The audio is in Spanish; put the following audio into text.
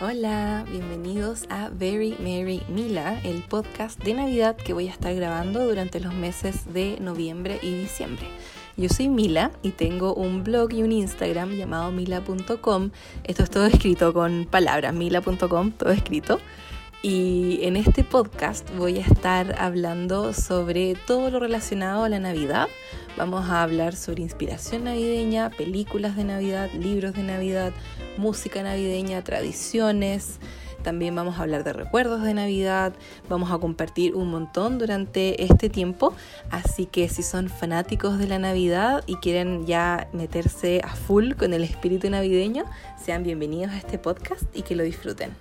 Hola, bienvenidos a Very Merry Mila, el podcast de Navidad que voy a estar grabando durante los meses de noviembre y diciembre. Yo soy Mila y tengo un blog y un Instagram llamado mila.com. Esto es todo escrito con palabras, mila.com, todo escrito. Y en este podcast voy a estar hablando sobre todo lo relacionado a la Navidad. Vamos a hablar sobre inspiración navideña, películas de Navidad, libros de Navidad, música navideña, tradiciones. También vamos a hablar de recuerdos de Navidad. Vamos a compartir un montón durante este tiempo. Así que si son fanáticos de la Navidad y quieren ya meterse a full con el espíritu navideño, sean bienvenidos a este podcast y que lo disfruten.